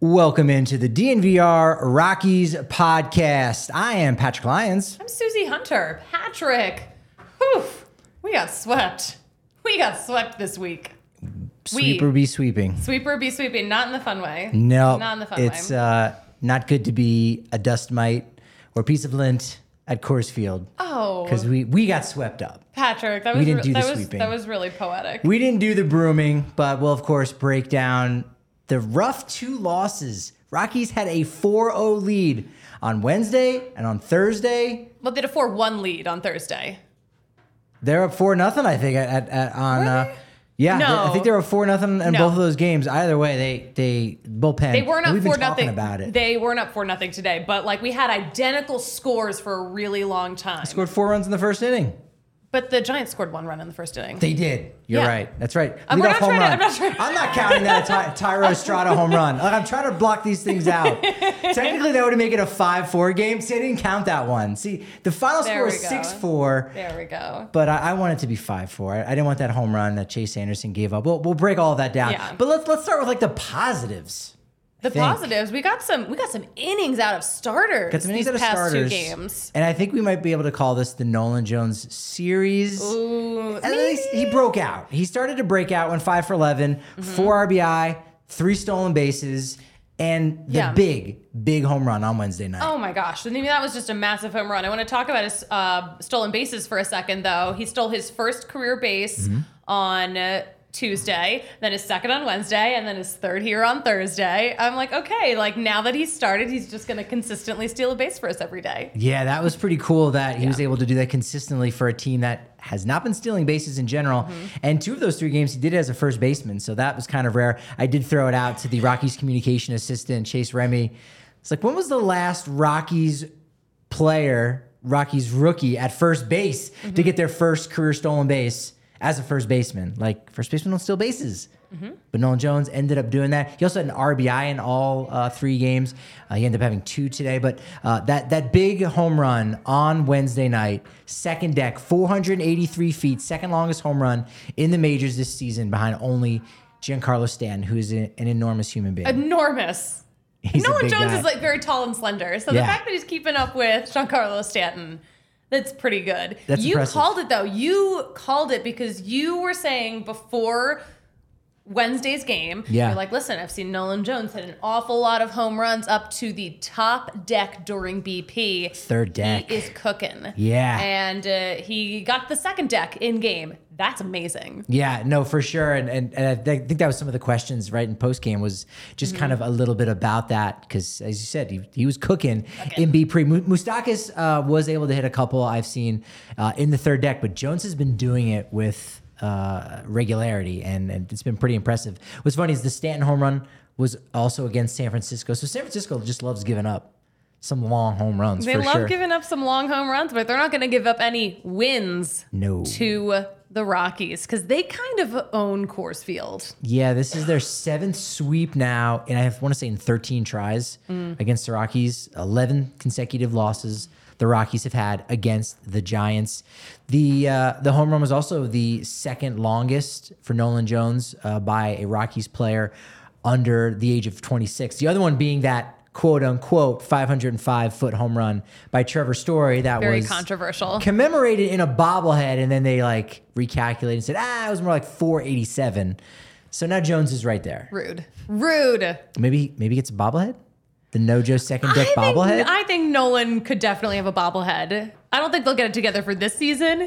Welcome into the DNVR Rockies podcast. I am Patrick Lyons. I'm Suzie Hunter. Patrick. Whew. We got swept. We got swept this week. Sweeper be sweeping. Sweeper be sweeping. Not in the fun way. No, Not in the fun it's way. uh, not good to be a dust mite or a piece of lint at Coors Field oh, because we we got swept up. Patrick, that we was didn't re- do the was sweeping. that was really poetic. We didn't do the brooming, but we'll of course break down the rough two losses. Rockies had a 4-0 lead on Wednesday and on Thursday. well, they had a four-one lead on Thursday. They're up four nothing. I think at, at, on. Uh, yeah, No. I think they were four nothing in No. both of those games. Either way, they they bullpen. They weren't up We've been for talking nothing. about it. They weren't up for nothing today, but like we had identical scores for a really long time. scored four runs in the first inning. But the Giants scored one run in the first inning. They did. You're Yeah. right. That's right. Leadoff not home trying to- run. I'm not trying- I'm not counting that Ty- Thairo Estrada home run. Like, I'm trying to block these things out. Technically, that would make it a five-four game. See, I didn't count that one. See, the final There score was six-four. there we go. But I, I want it to be five four. I, I didn't want that home run that Chase Anderson gave up. We'll, we'll break all that down. Yeah. But let's let's start with like the positives. The think. positives, we got some we got some innings out of starters. Got some innings out of past starters. two games. And I think we might be able to call this the Nolan Jones series. Ooh, At least he broke out. He started to break out, went five for 11, Mm-hmm. four RBI, three stolen bases, and the Yeah. big, big home run on Wednesday night. Oh my gosh. I mean, that was just a massive home run. I want to talk about his uh, stolen bases for a second, though. He stole his first career base Mm-hmm. on uh, Tuesday, then his second on Wednesday, and then his third here on Thursday. I'm like, okay, like now that he's started, he's just going to consistently steal a base for us every day. Yeah, that was pretty cool that he was able to do that consistently for a team that has not been stealing bases in general. Mm-hmm. And two of those three games, he did it as a first baseman. So that was kind of rare. I did throw it out to the Rockies communication assistant, Chase Remy. It's like, when was the last Rockies player, Rockies rookie at first base to Mm-hmm. get their first career stolen base as a first baseman? Like, first baseman don't steal bases. Mm-hmm. But Nolan Jones ended up doing that. He also had an RBI in all uh, three games. Uh, he ended up having two today. But uh, that that big home run on Wednesday night, second deck, 483 feet, second longest home run in the majors this season, behind only Giancarlo Stanton, who is a- an enormous human being. Enormous. He's Nolan Jones guy. is like very tall and slender. So Yeah. the fact that he's keeping up with Giancarlo Stanton, that's pretty good. That's you impressive. called it though. You called it because you were saying before Wednesday's game, Yeah. you're like, listen, I've seen Nolan Jones hit an awful lot of home runs up to the top deck during BP. Third deck. He is cooking. Yeah. And uh, he got the second deck in game. That's amazing. Yeah, no, for sure, and and, and I think that was some of the questions right in post game was just kind of Mm-hmm. a little bit about that because as you said, he, he was cooking in B pre. Moustakas uh, was able to hit a couple I've seen uh, in the third deck, but Jones has been doing it with uh, regularity, and, and it's been pretty impressive. What's funny is the Stanton home run was also against San Francisco, so San Francisco just loves giving up some long home runs. They love sure. giving up some long home runs, but they're not going to give up any wins No. to the Rockies because they kind of own Coors Field. Yeah, this is their seventh sweep now, and I want to say in 13 tries against the Rockies. 11 consecutive losses the Rockies have had against the Giants. The uh, the home run was also the second longest for Nolan Jones uh, by a Rockies player under the age of 26. The other one being that quote unquote 505 foot home run by Trevor Story that Very was controversial. commemorated in a bobblehead, and then they like recalculated and said, ah, it was more like 487. So now Jones is right there. Rude. Rude. Maybe maybe it's a bobblehead. The Nojo second deck I think, bobblehead. I think Nolan could definitely have a bobblehead. I don't think they'll get it together for this season,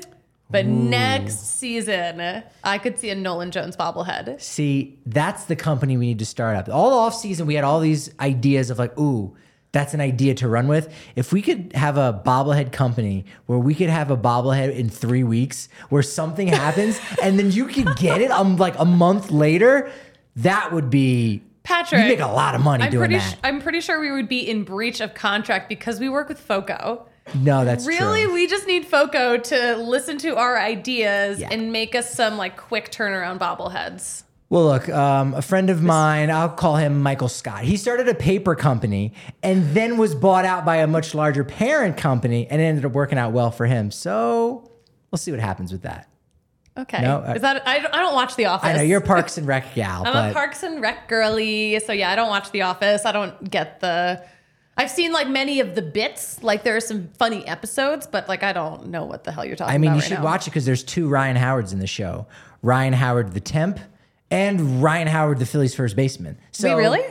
but next season, I could see a Nolan Jones bobblehead. See, that's the company we need to start up. All off season, we had all these ideas of like, ooh, that's an idea to run with. If we could have a bobblehead company where we could have a bobblehead in three weeks, where something happens and then you could get it um like a month later, that would be Patrick, You make a lot of money I'm doing pretty. that. I'm pretty sure we would be in breach of contract because we work with Foco. no, that's true. Really, true. we just need Foco to listen to our ideas Yeah. and make us some like quick turnaround bobbleheads. Well, look, um, a friend of mine, I'll call him Michael Scott. He started a paper company and then was bought out by a much larger parent company and it ended up working out well for him. So we'll see what happens with that. Okay, No, I- is that I, don't- I don't watch The Office. I know you're a Parks and Rec gal, I'm but a Parks and Rec girly, so yeah, I don't watch The Office. I don't get the. I've seen like many of the bits. Like there are some funny episodes, but like I don't know what the hell you're talking. About. I mean, you right should now. watch it because there's two Ryan Howards in the show Ryan Howard, the temp, and Ryan Howard, the Phillies first baseman. So, Wait, really?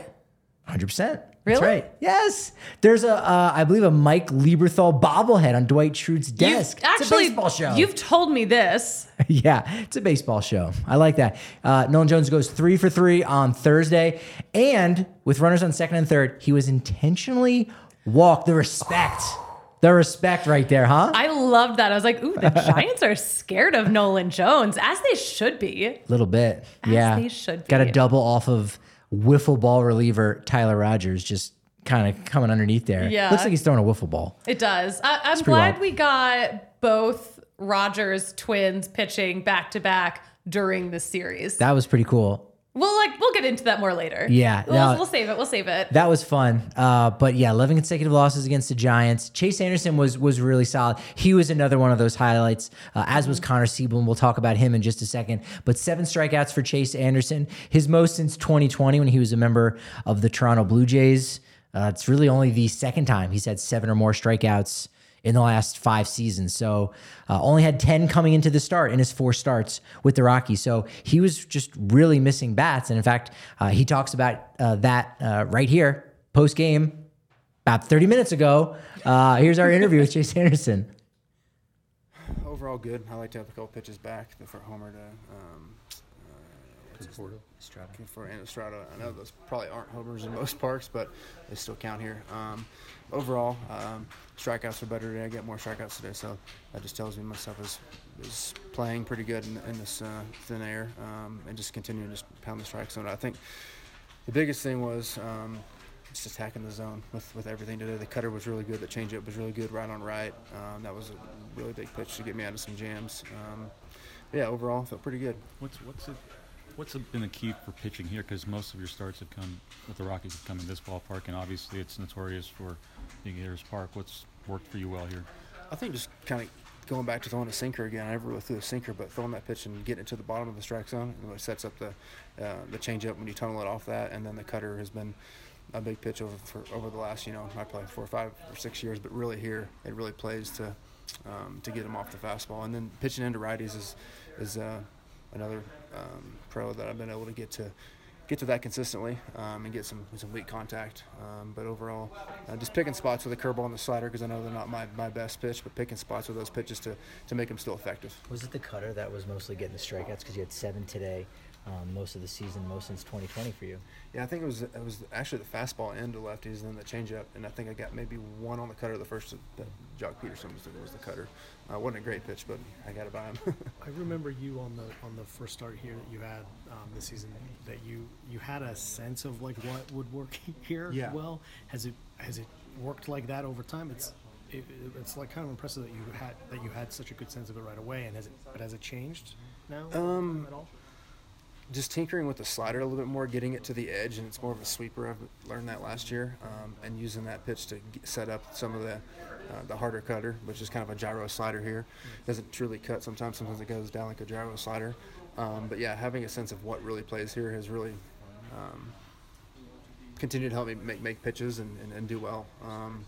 100%. Really? That's right. Yes. There's a, uh, I believe, a Mike Lieberthal bobblehead on Dwight Schrute's You've- desk. actually, it's a baseball show. You've told me this. yeah, it's a baseball show. I like that. Uh, Nolan Jones goes three for three on Thursday. And with runners on second and third, he was intentionally walked. The respect. The respect right there, huh? I loved that. I was like, ooh, the Giants are scared of Nolan Jones, as they should be. A little bit. yeah. they should Got a double off of wiffle ball reliever Tyler Rogers just kind of coming underneath there. Yeah. Looks like he's throwing a wiffle ball. It does. I, I'm glad wild. we got both Rogers twins pitching back to back during the series. That was pretty cool. We'll like we'll get into that more later. Yeah, we'll, no. we'll save it. We'll save it. That was fun. Uh, but yeah, 11 consecutive losses against the Giants. Chase Anderson was was really solid. He was another one of those highlights, uh, as was Connor Seabold. We'll talk about him in just a second. But seven strikeouts for Chase Anderson, his most since 2020 when he was a member of the Toronto Blue Jays. Uh, it's really only the second time he's had seven or more strikeouts in the last five seasons. So uh, only had 10 coming into the start in his four starts with the Rockies. So he was just really missing bats. And in fact, uh, he talks about uh, that uh, right here post game about 30 minutes ago. Uh, here's our interview with Chase Anderson. Overall, good. I like to have a couple pitches back for Homer to um, for and Estrada. I know those probably aren't homers in most parks, but they still count here. Um, overall, um, strikeouts are better today. I get more strikeouts today, so that just tells me myself is is playing pretty good in, in this uh, thin air um, and just continuing to just pound the strike zone. I think the biggest thing was um, just attacking the zone with, with everything today. The cutter was really good. The changeup was really good, right on right. Um, that was a really big pitch to get me out of some jams. Um, yeah, overall, felt pretty good. What's what's it, what's been the key for pitching here? Because most of your starts have come with the Rockies have come in this ballpark, and obviously it's notorious for being Ayers Park. What's worked for you well here? I think just kind of going back to throwing a sinker again. I never really threw a sinker, but throwing that pitch and getting it to the bottom of the strike zone, it sets up the uh, the changeup when you tunnel it off that, and then the cutter has been a big pitch over for over the last you know I four, five, or six years, but really here it really plays to um, to get him off the fastball, and then pitching into righties is is uh, another um, pro that I've been able to get to get to that consistently um, and get some some weak contact. Um, but overall, uh, just picking spots with a curveball and the slider because I know they're not my, my best pitch, but picking spots with those pitches to, to make them still effective. Was it the cutter that was mostly getting the strikeouts because you had seven today, um, most of the season, most since 2020 for you? Yeah, I think it was it was actually the fastball end to lefties, and then the changeup, and I think I got maybe one on the cutter. The first that Joc Pederson was the, was the cutter. Uh, wasn't a great pitch, but I got it by him. I remember you on the on the first start here that you had um, this season that you you had a sense of like what would work here Yeah. well. Has it has it worked like that over time? It's it, it's like kind of impressive that you had that you had such a good sense of it right away. And has it but has it changed now Um, at all? Just tinkering with the slider a little bit more, getting it to the edge, and it's more of a sweeper. I've learned that last year, um, and using that pitch to g set up some of the uh, the harder cutter, which is kind of a gyro slider here. It Doesn't truly cut sometimes. Sometimes it goes down like a gyro slider. Um, but yeah, having a sense of what really plays here has really um, continued to help me make make pitches and, and, and do well. Um,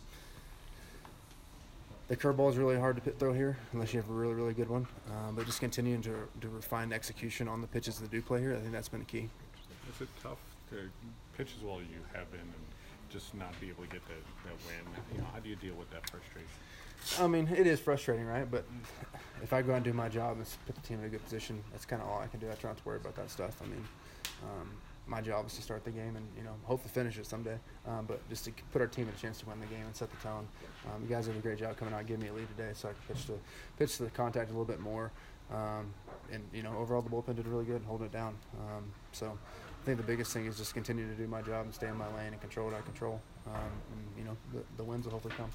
the curveball is really hard to pit throw here unless you have a really really good one. Um, but just continuing to, to refine execution on the pitches that do play here, I think that's been the key. Is it tough to pitch as well as you have been and just not be able to get that, that win? You know, how do you deal with that frustration? I mean, it is frustrating, right? But if I go out and do my job and put the team in a good position, that's kind of all I can do. I try not to worry about that stuff. I mean, um, my job is to start the game and you know hopefully finish it someday. Um, but just to put our team a chance to win the game and set the tone. Um, you guys did a great job coming out, giving me a lead today, so I could pitch the pitch the contact a little bit more. Um, and you know, overall the bullpen did really good, holding it down. Um, so I think the biggest thing is just continue to do my job and stay in my lane and control what I control. Um, and you know, the, the wins will hopefully come.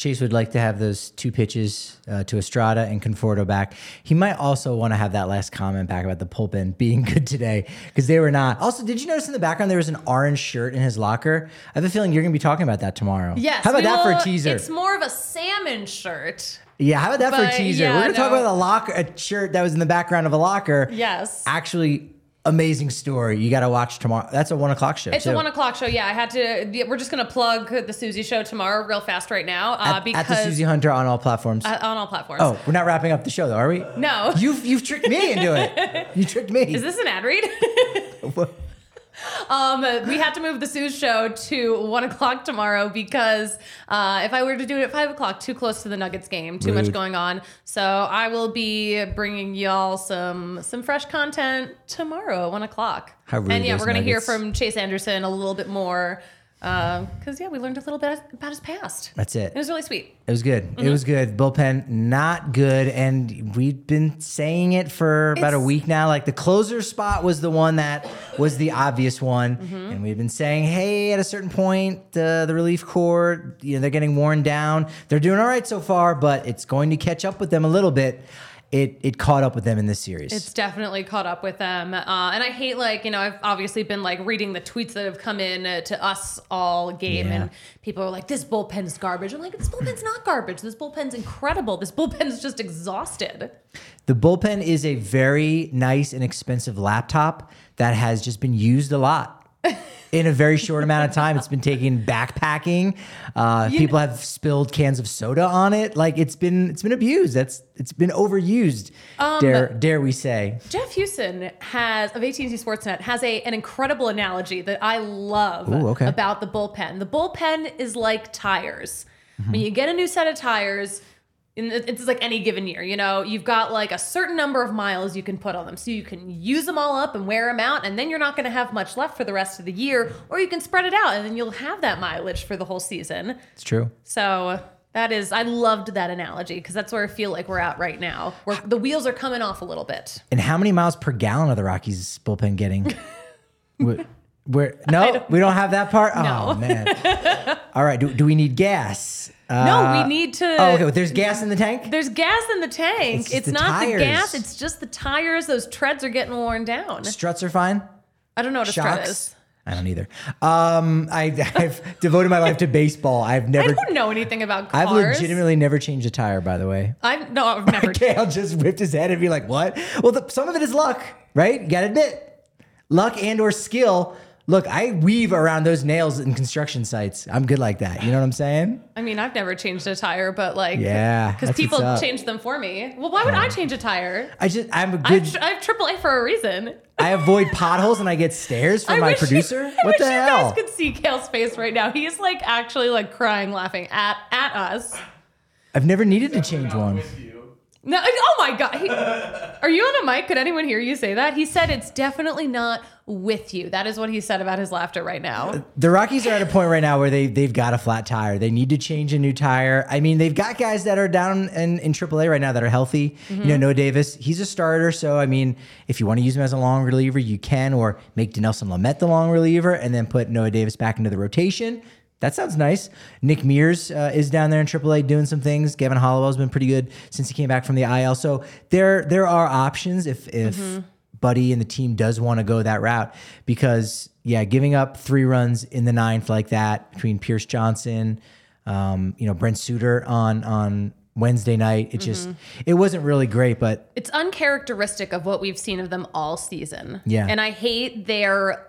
Chase would like to have those two pitches uh, to Estrada and Conforto back. He might also want to have that last comment back about the pulpin being good today because they were not. Also, did you notice in the background there was an orange shirt in his locker? I have a feeling you're going to be talking about that tomorrow. Yes. How about that for a teaser? It's more of a salmon shirt. yeah. How about that for a teaser? yeah, we're going to talk about a locker, a shirt that was in the background of a locker. Yes. Actually, amazing story. You got to watch tomorrow. That's a one o'clock show. It's too. a one o'clock show. Yeah, I had to. We're just gonna plug the Suzie show tomorrow real fast right now uh, at, because at the Suzie Hunter on all platforms. uh, on all platforms. oh, we're not wrapping up the show though, are we? no. You've you've tricked me into it. You tricked me. Is this an ad read? um, we had to move the Suze show to one o'clock tomorrow because uh, if I were to do it at five o'clock, too close to the Nuggets game, too much going on. So I will be bringing y'all some some fresh content tomorrow at one o'clock. How rude and yeah, we're gonna hear from Chase Anderson a little bit more because yeah, we learned a little bit about his past. That's it. It was really sweet. It was good. Mm-hmm. It was good. Bullpen not good, and we've been saying it for about a week now. Like the closer spot was the one that was the obvious one, Mm-hmm. and we've been saying, hey, at a certain point, uh, the relief corps, you know, they're getting worn down. They're doing all right so far, but it's going to catch up with them a little bit. It it caught up with them in this series. It's definitely caught up with them. Uh, and I hate, like, you know, I've obviously been like reading the tweets that have come in uh, to us all game, Yeah. and people are like, this bullpen's garbage. I'm like, this bullpen's not garbage. This bullpen's incredible. This bullpen's just exhausted. The bullpen is a very nice and expensive laptop that has just been used a lot. In a very short amount of time, it's been taken backpacking. Uh, people have spilled cans of soda on it. Like it's been, it's been abused. That's it's been overused. Um, dare dare we say? Jeff Huson has of AT&T Sportsnet has a an incredible analogy that I love Ooh, okay. about the bullpen. The bullpen is like tires. Mm-hmm. When you get a new set of tires, in it's like any given year, you know, you've got like a certain number of miles you can put on them, so you can use them all up and wear them out, and then you're not going to have much left for the rest of the year, or you can spread it out, and then you'll have that mileage for the whole season. It's true. So. That is, I loved that analogy because that's where I feel like we're at right now. Where the wheels are coming off a little bit. And how many miles per gallon are the Rockies bullpen getting? Where no, we don't have that part. Oh man! All right, do, do we need gas? Uh, No, we need to. Oh, okay. There's gas in the tank. There's gas in the tank. It's It's, the not tires. the gas. It's just the tires. Those treads are getting worn down. Struts are fine. I don't know what a strut is. I don't either. Um, I, I've devoted my life to baseball. I've never. I don't know anything about cars. I've legitimately never changed a tire. By the way, I've no, I've never. Kale just whipped his head and be like, "What?" Well, the, some of it is luck, right? You gotta admit, luck and or skill. Look, I weave around those nails in construction sites. I'm good like that. You know what I'm saying? I mean, I've never changed a tire, but like, Yeah, because people change them for me. Well, why would I change a tire? I just I'm a good. I've, I have AAA for a reason. I avoid potholes and I get stares from I my wish you- producer. I what wish the you hell? guys could see Kale's face right now. He's like actually like crying, laughing at at us. I've never needed to change one. No, oh my god. He- are you on a mic? Could anyone hear you say that? He said it's definitely not with you. That is what he said about his laughter right now. The Rockies are at a point right now where they they've got a flat tire. They need to change a new tire. I mean, they've got guys that are down in, in AAA right now that are healthy. You know, Mm-hmm. Noah Davis, he's a starter. So I mean, if you want to use him as a long reliever, you can, or make Dinelson Lamet the long reliever and then put Noah Davis back into the rotation. That sounds nice. Nick Mears uh, is down there in AAA doing some things. Gavin Hollowell's been pretty good since he came back from the IL. So there there are options if if Mm-hmm. Buddy and the team does want to go that route because yeah, giving up three runs in the ninth like that between Pierce Johnson, um, you know Brent Suter on on Wednesday night, it just Mm-hmm. it wasn't really great. But It's uncharacteristic of what we've seen of them all season. Yeah. And I hate their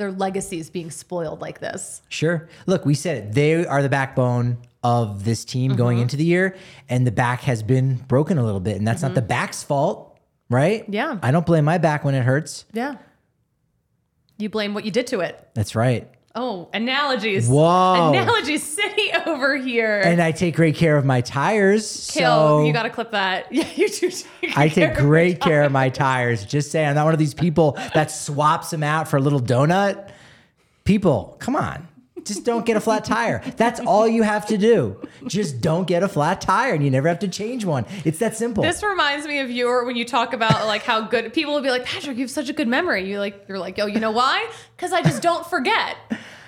their legacies being spoiled like this. sure, look, we said it. They are the backbone of this team going Mm-hmm. into the year, and the back has been broken a little bit, and that's not the back's fault, right? Mm-hmm. Yeah. I don't blame my back when it hurts. Yeah. You blame what you did to it. That's right. Oh, analogies. Whoa. Analogy city over here. And I take great care of my tires. Kill. so you got to clip that. Yeah, you do. Take I take great care of my tires. Just saying, I'm not one of these people that swaps them out for a little donut. People, come on. Just don't get a flat tire. That's all you have to do. Just don't get a flat tire and you never have to change one. It's that simple. This reminds me of your when you talk about like how good people will be like Patrick, you have such a good memory. You like you're like yo, you know why? Because I just don't forget.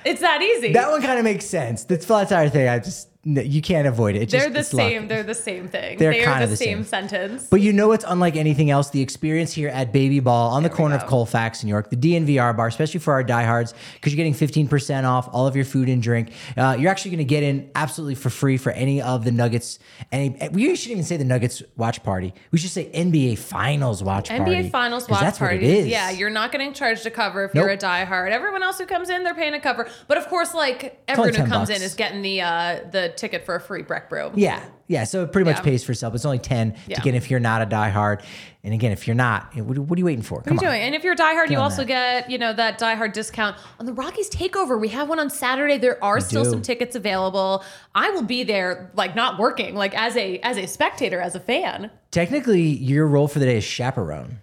It's that easy. that one kind of makes sense. The flat tire thing, I just, n- you can't avoid it. It they're just, the same. They're the same thing. They're They are kinda the, same, same. sentence. But you know it's unlike anything else? The experience here at Baby Ball on the corner of Colfax, New York, the DNVR bar, especially for our diehards, because you're getting 15% off all of your food and drink. Uh, you're actually going to get in absolutely for free for any of the Nuggets. Any, we shouldn't even say the Nuggets watch party. We should say NBA Finals watch party. NBA Finals watch that's parties. What it is. Yeah, you're not getting charged a cover if you're a Nope. diehard. Everyone else who comes in, they're paying a cover. But of course, like everyone who comes bucks. in is getting the uh, the ticket for a free Breck Brew. Yeah, yeah. So it pretty much Yeah. pays for itself. It's only ten Yeah. to get if you're not a diehard. And again, if you're not, what, what are you waiting for? What are you doing? And if you're a diehard, you on also that. get, you know, that diehard discount on the Rockies takeover. We have one on Saturday. There are still do. some tickets available. I will be there, like not working, like as a as a spectator, as a fan. Technically, your role for the day is chaperone.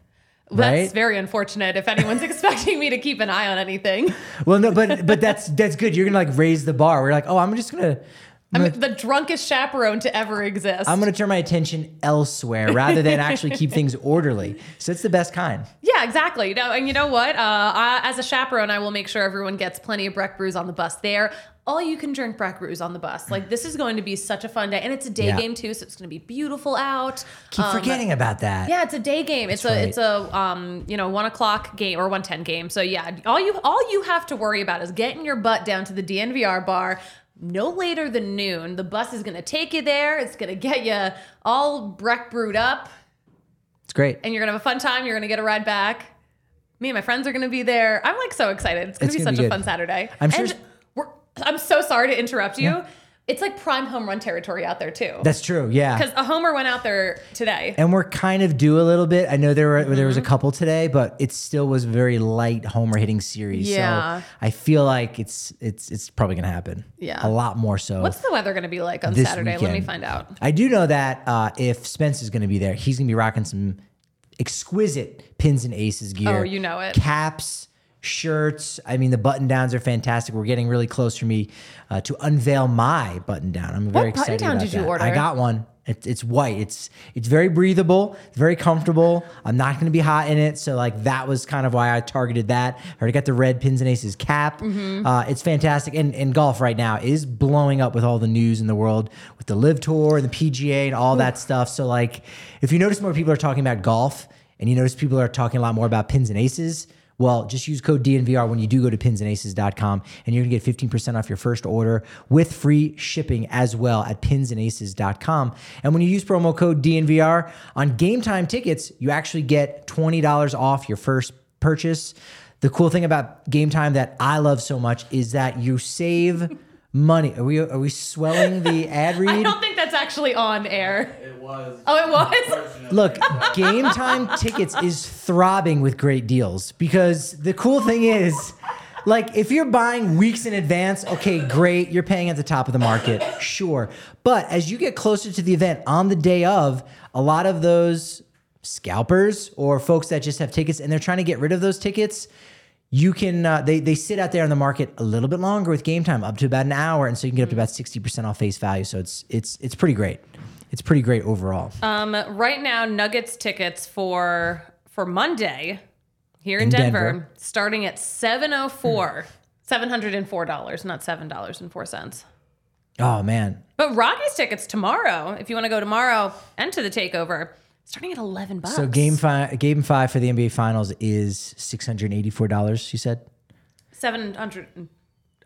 That's Right? very unfortunate if anyone's expecting me to keep an eye on anything. Well, no, but but that's that's good. You're gonna like raise the bar. We're like, oh, I'm just gonna. I'm the drunkest chaperone to ever exist. I'm gonna turn my attention elsewhere rather than actually keep things orderly. So it's the best kind. Yeah, exactly. You know, and you know what? Uh, I, as a chaperone, I will make sure everyone gets plenty of Breck brews on the bus there. All you can drink Breck brews on the bus. Like this is going to be such a fun day, and it's a day Yeah. game too, so it's going to be beautiful out. Keep Um, forgetting about that. Yeah, it's a day game. It's a it's a um you know one o'clock game or one ten game. So yeah, all you all you have to worry about is getting your butt down to the DNVR bar. No later than noon. The bus is gonna take you there. It's gonna get you all Breck brewed up It's great. and you're gonna have a fun time. You're gonna get a ride back. Me and my friends are gonna be there. I'm like so excited. It's gonna be gonna such be a fun Saturday. I'm sure And we're, I'm so sorry to interrupt you. It's like prime home run territory out there too. That's true. Yeah. Because a homer went out there today. And we're kind of due a little bit. I know there were there Mm-hmm. was a couple today, but it still was a very light homer hitting series. Yeah. So I feel like it's it's it's probably gonna happen. Yeah. A lot more so. What's the weather gonna be like on Saturday? Let me find out. I do know that uh, if Spence is going to be there, he's going to be rocking some exquisite pins and aces gear. Oh, you know it. Caps, shirts. I mean, the button downs are fantastic. We're getting really close for me uh, to unveil my button down. I'm very button excited down about did you that. order? I got one. It's, it's white. It's it's very breathable, very comfortable. I'm not going to be hot in it, so like that was kind of why I targeted that. I already got the red pins and aces cap. Mm-hmm. Uh, it's fantastic, and and golf right now is blowing up with all the news in the world with the LIV Tour and the PGA and all that stuff. So like, if you notice more people are talking about golf, and you notice people are talking a lot more about pins and aces. Well, just use code DNVR when you do go to pinsandaces.com and you're going to get 15% off your first order with free shipping as well at pinsandaces.com. And when you use promo code DNVR on game time tickets, you actually get $20 off your first purchase. The cool thing about game time that I love so much is that you save money. Are we are we swelling the ad read? I don't think that's actually on air. Uh, it was. Oh, it was. Look, Game Time Tickets is throbbing with great deals because the cool thing is, like, if you're buying weeks in advance, okay, great, you're paying at the top of the market, sure. But as you get closer to the event on the day of, a lot of those scalpers or folks that just have tickets and they're trying to get rid of those tickets. You can uh, they they sit out there on the market a little bit longer with game time, up to about an hour, and so you can get up to about sixty percent off face value. So it's it's it's pretty great. It's pretty great overall. Um, right now, Nuggets tickets for for Monday here in, In Denver, Denver. starting at seven oh four. Seven hundred and four dollars, not seven dollars and four cents. Oh man, But Rockies tickets tomorrow, if you want to go tomorrow and to the takeover, starting at eleven bucks. So game five, game five for the NBA Finals is six hundred eighty-four dollars. You said, seven hundred.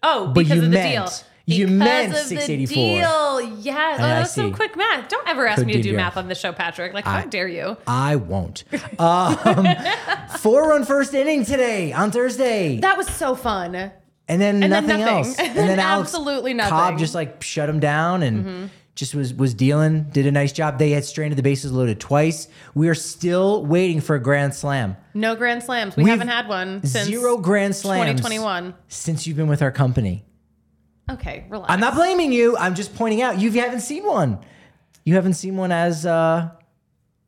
Oh, But because you of the meant- deal. you Because meant of the 684. deal. Yes. Oh, I that's some quick math. Don't ever ask Code me to do DVR. math on this show, Patrick. Like, how dare you? I won't. Um, four run first inning today on Thursday. That was so fun. and then And then nothing, nothing. else. And then Alex Absolutely nothing. Cobb just like shut him down and just was was dealing. Did a nice job. They had stranded the bases loaded twice. We are still waiting for a grand slam. No grand slams. We We've- haven't had one since Zero grand slams 2021. since you've been with our company. Okay, relax. I'm not blaming you. I'm just pointing out you haven't seen one. You haven't seen one as a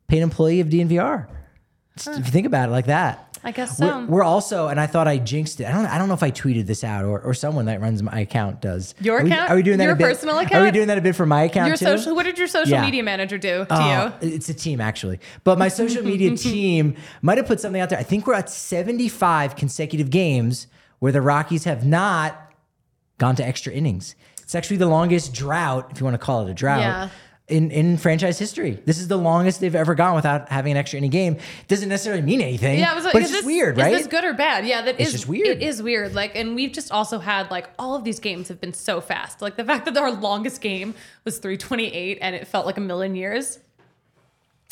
paid employee of DNVR. Just If you think about it like that. I guess so. We're, we're also, and I thought I jinxed it. I don't. I don't know if I tweeted this out or, or someone that runs my account does. Your Are we- account? Are we doing that? Your a bit? personal account? Are we doing that a bit for my account Your too? social. What did your social Yeah. media manager do to Oh, you? It's a team actually, but my social media team might have put something out there. I think we're at 75 consecutive games where the Rockies have not gone to extra innings. It's actually the longest drought, if you want to call it a drought. Yeah. In, in franchise history, this is the longest they've ever gone without having an extra inning game. Doesn't necessarily mean anything. Yeah, I was like, but it's just this, weird, right? Is this good or bad? Yeah, that It's is just weird. It is weird. Like, and we've just also had like all of these games have been so fast. Like the fact that our longest game was 328 and it felt like a million years.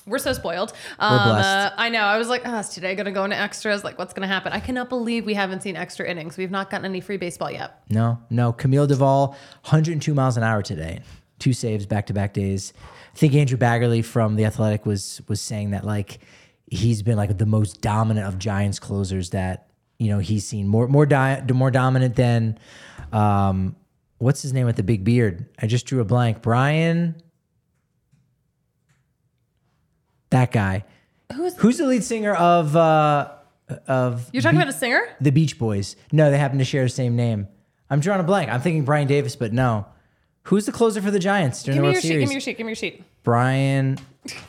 We're so spoiled. Um, blessed. uh, I know. I was like, oh, is today going to go into extras? Like, what's going to happen? I cannot believe we haven't seen extra innings. We've not gotten any free baseball yet. No, no. Camilo Doval, 102 miles an hour today. Two saves back to back days. I think Andrew Baggarly from the Athletic was was saying that like he's been like the most dominant of Giants closers that you know he's seen more more di- more dominant than um what's his name with the big beard? I just drew a blank. Brian. That guy. Who's Who's the lead singer of uh of you're talking Be- about a singer? the Beach Boys. No, they happen to share the same name. I'm drawing a blank. I'm thinking Brian Davis, but no. Who's the closer for the Giants during Give the me World your sheet. Series? Give me your sheet. Give me your sheet. Brian,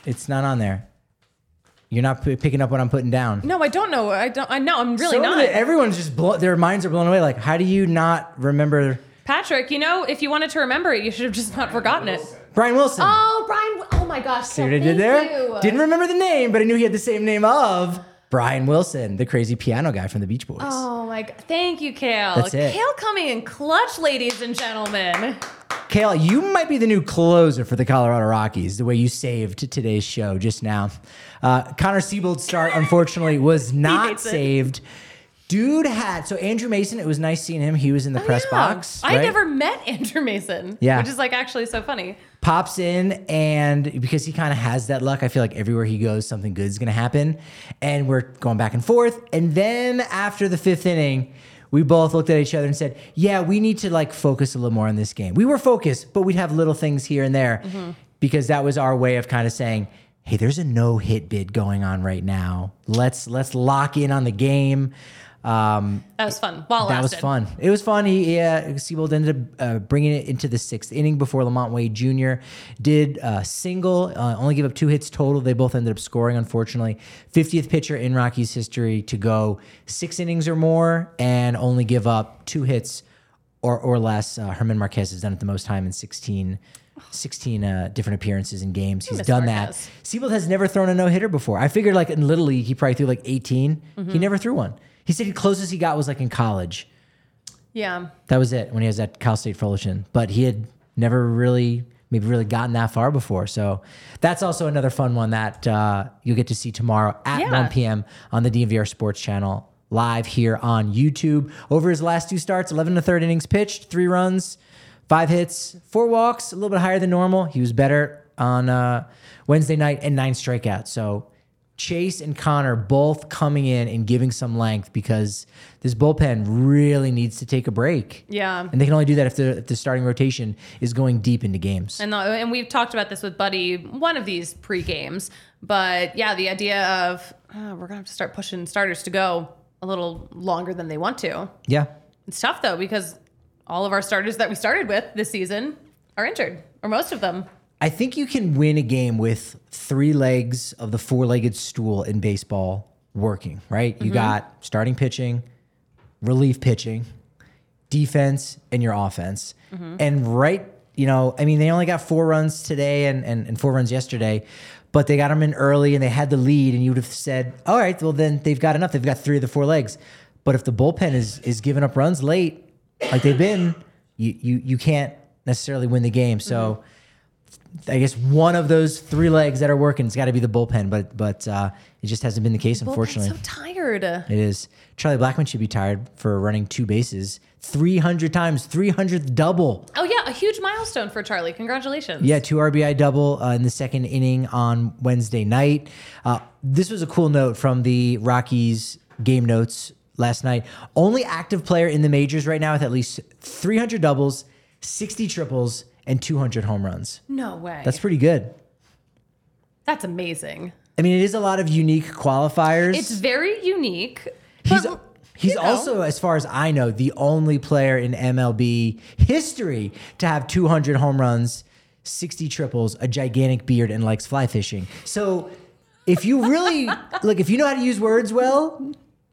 it's not on there. You're not p- picking up what I'm putting down. No, I don't know. I don't. I know. I'm really So not. the- everyone's just blow, their minds are blown away. Like, how do you not remember Patrick, you know, if you wanted to remember it, you should have just not forgotten it. Brian Wilson? Oh, Brian. Oh my gosh. See what I did there? Didn't remember the name, but I knew he had the same name of Brian Wilson, the crazy piano guy from the Beach Boys. Oh my god. Thank you, Kale. That's it. Kale coming in clutch, ladies and gentlemen. Kale, you might be the new closer for the Colorado Rockies, the way you saved today's show just now. Uh, Connor Seabold's start, unfortunately, was not saved. it. Dude had, so Andrew Mason, it was nice seeing him. He was in the oh, press Oh, Yeah. box. I right? never met Andrew Mason. Yeah. Which is like actually so funny. pops in and because he kind of has that luck, I feel like everywhere he goes, something good is going to happen. And we're going back and forth. And then after the fifth inning, we both looked at each other and said, "Yeah, we need to like focus a little more on this game." We were focused, but we'd have little things here and there mm-hmm. because that was our way of kind of saying, "Hey, there's a no hit bid going on right now. Let's let's lock in on the game." Um, That was fun. While that was fun. It was fun. He uh, Seabold ended up uh, bringing it into the sixth inning before LaMonte Wade Jr. did a single, uh, only gave up two hits total. They both ended up scoring, unfortunately. 50th pitcher in Rockies history to go six innings or more and only give up two hits or, or less. Uh, Germán Márquez has done it the most time in 16, 16 uh, different appearances in games. He's done Marquez. that. Seabold has never thrown a no hitter before. I figured like in Little League, he probably threw like 18. Mm-hmm. He never threw one. He said the closest he got was like in college. Yeah. That was it when he was at Cal State Fullerton. But he had never really, maybe really gotten that far before. So that's also another fun one that uh, you'll get to see tomorrow at Yeah. 1 p.m. on the DNVR Sports Channel, live here on YouTube. Over his last two starts, 11 to third innings pitched, three runs, five hits, four walks, a little bit higher than normal. He was better on uh, Wednesday night and nine strikeouts. So Chase and Connor both coming in and giving some length because this bullpen really needs to take a break. Yeah. And they can only do that if the, if the starting rotation is going deep into games. And, the, and we've talked about this with Buddy one of these pre games. But yeah, the idea of uh, we're going to have to start pushing starters to go a little longer than they want to. yeah. It's tough though, because all of our starters that we started with this season are injured, or most of them. I think you can win a game with three legs of the four legged stool in baseball working, right? You mm-hmm. got starting pitching, relief pitching, defense, and your offense. Mm-hmm. And right, you know, I mean, they only got four runs today and, and, and four runs yesterday, but they got them in early and they had the lead, and you would have said, all right, well, then they've got enough. They've got three of the four legs. But if the bullpen is is giving up runs late, like they've been, you you you can't necessarily win the game. So mm-hmm. I guess one of those three legs that are working, it's got to be the bullpen, but but uh, it just hasn't been the case, unfortunately. so tired. It is. Charlie Blackmon should be tired for running two bases 300 times, 300th double. Oh yeah, a huge milestone for Charlie. Congratulations. Yeah, two RBI double uh, in the second inning on Wednesday night. Uh, this was a cool note from the Rockies game notes last night. Only active player in the majors right now with at least 300 doubles, 60 triples, and 200 home runs. No way. That's pretty good. That's amazing. I mean, it is a lot of unique qualifiers. It's very unique. He's but, he's you know. also, as far as I know, the only player in MLB history to have 200 home runs, 60 triples, a gigantic beard, and likes fly fishing. So, if you really look, if you know how to use words well,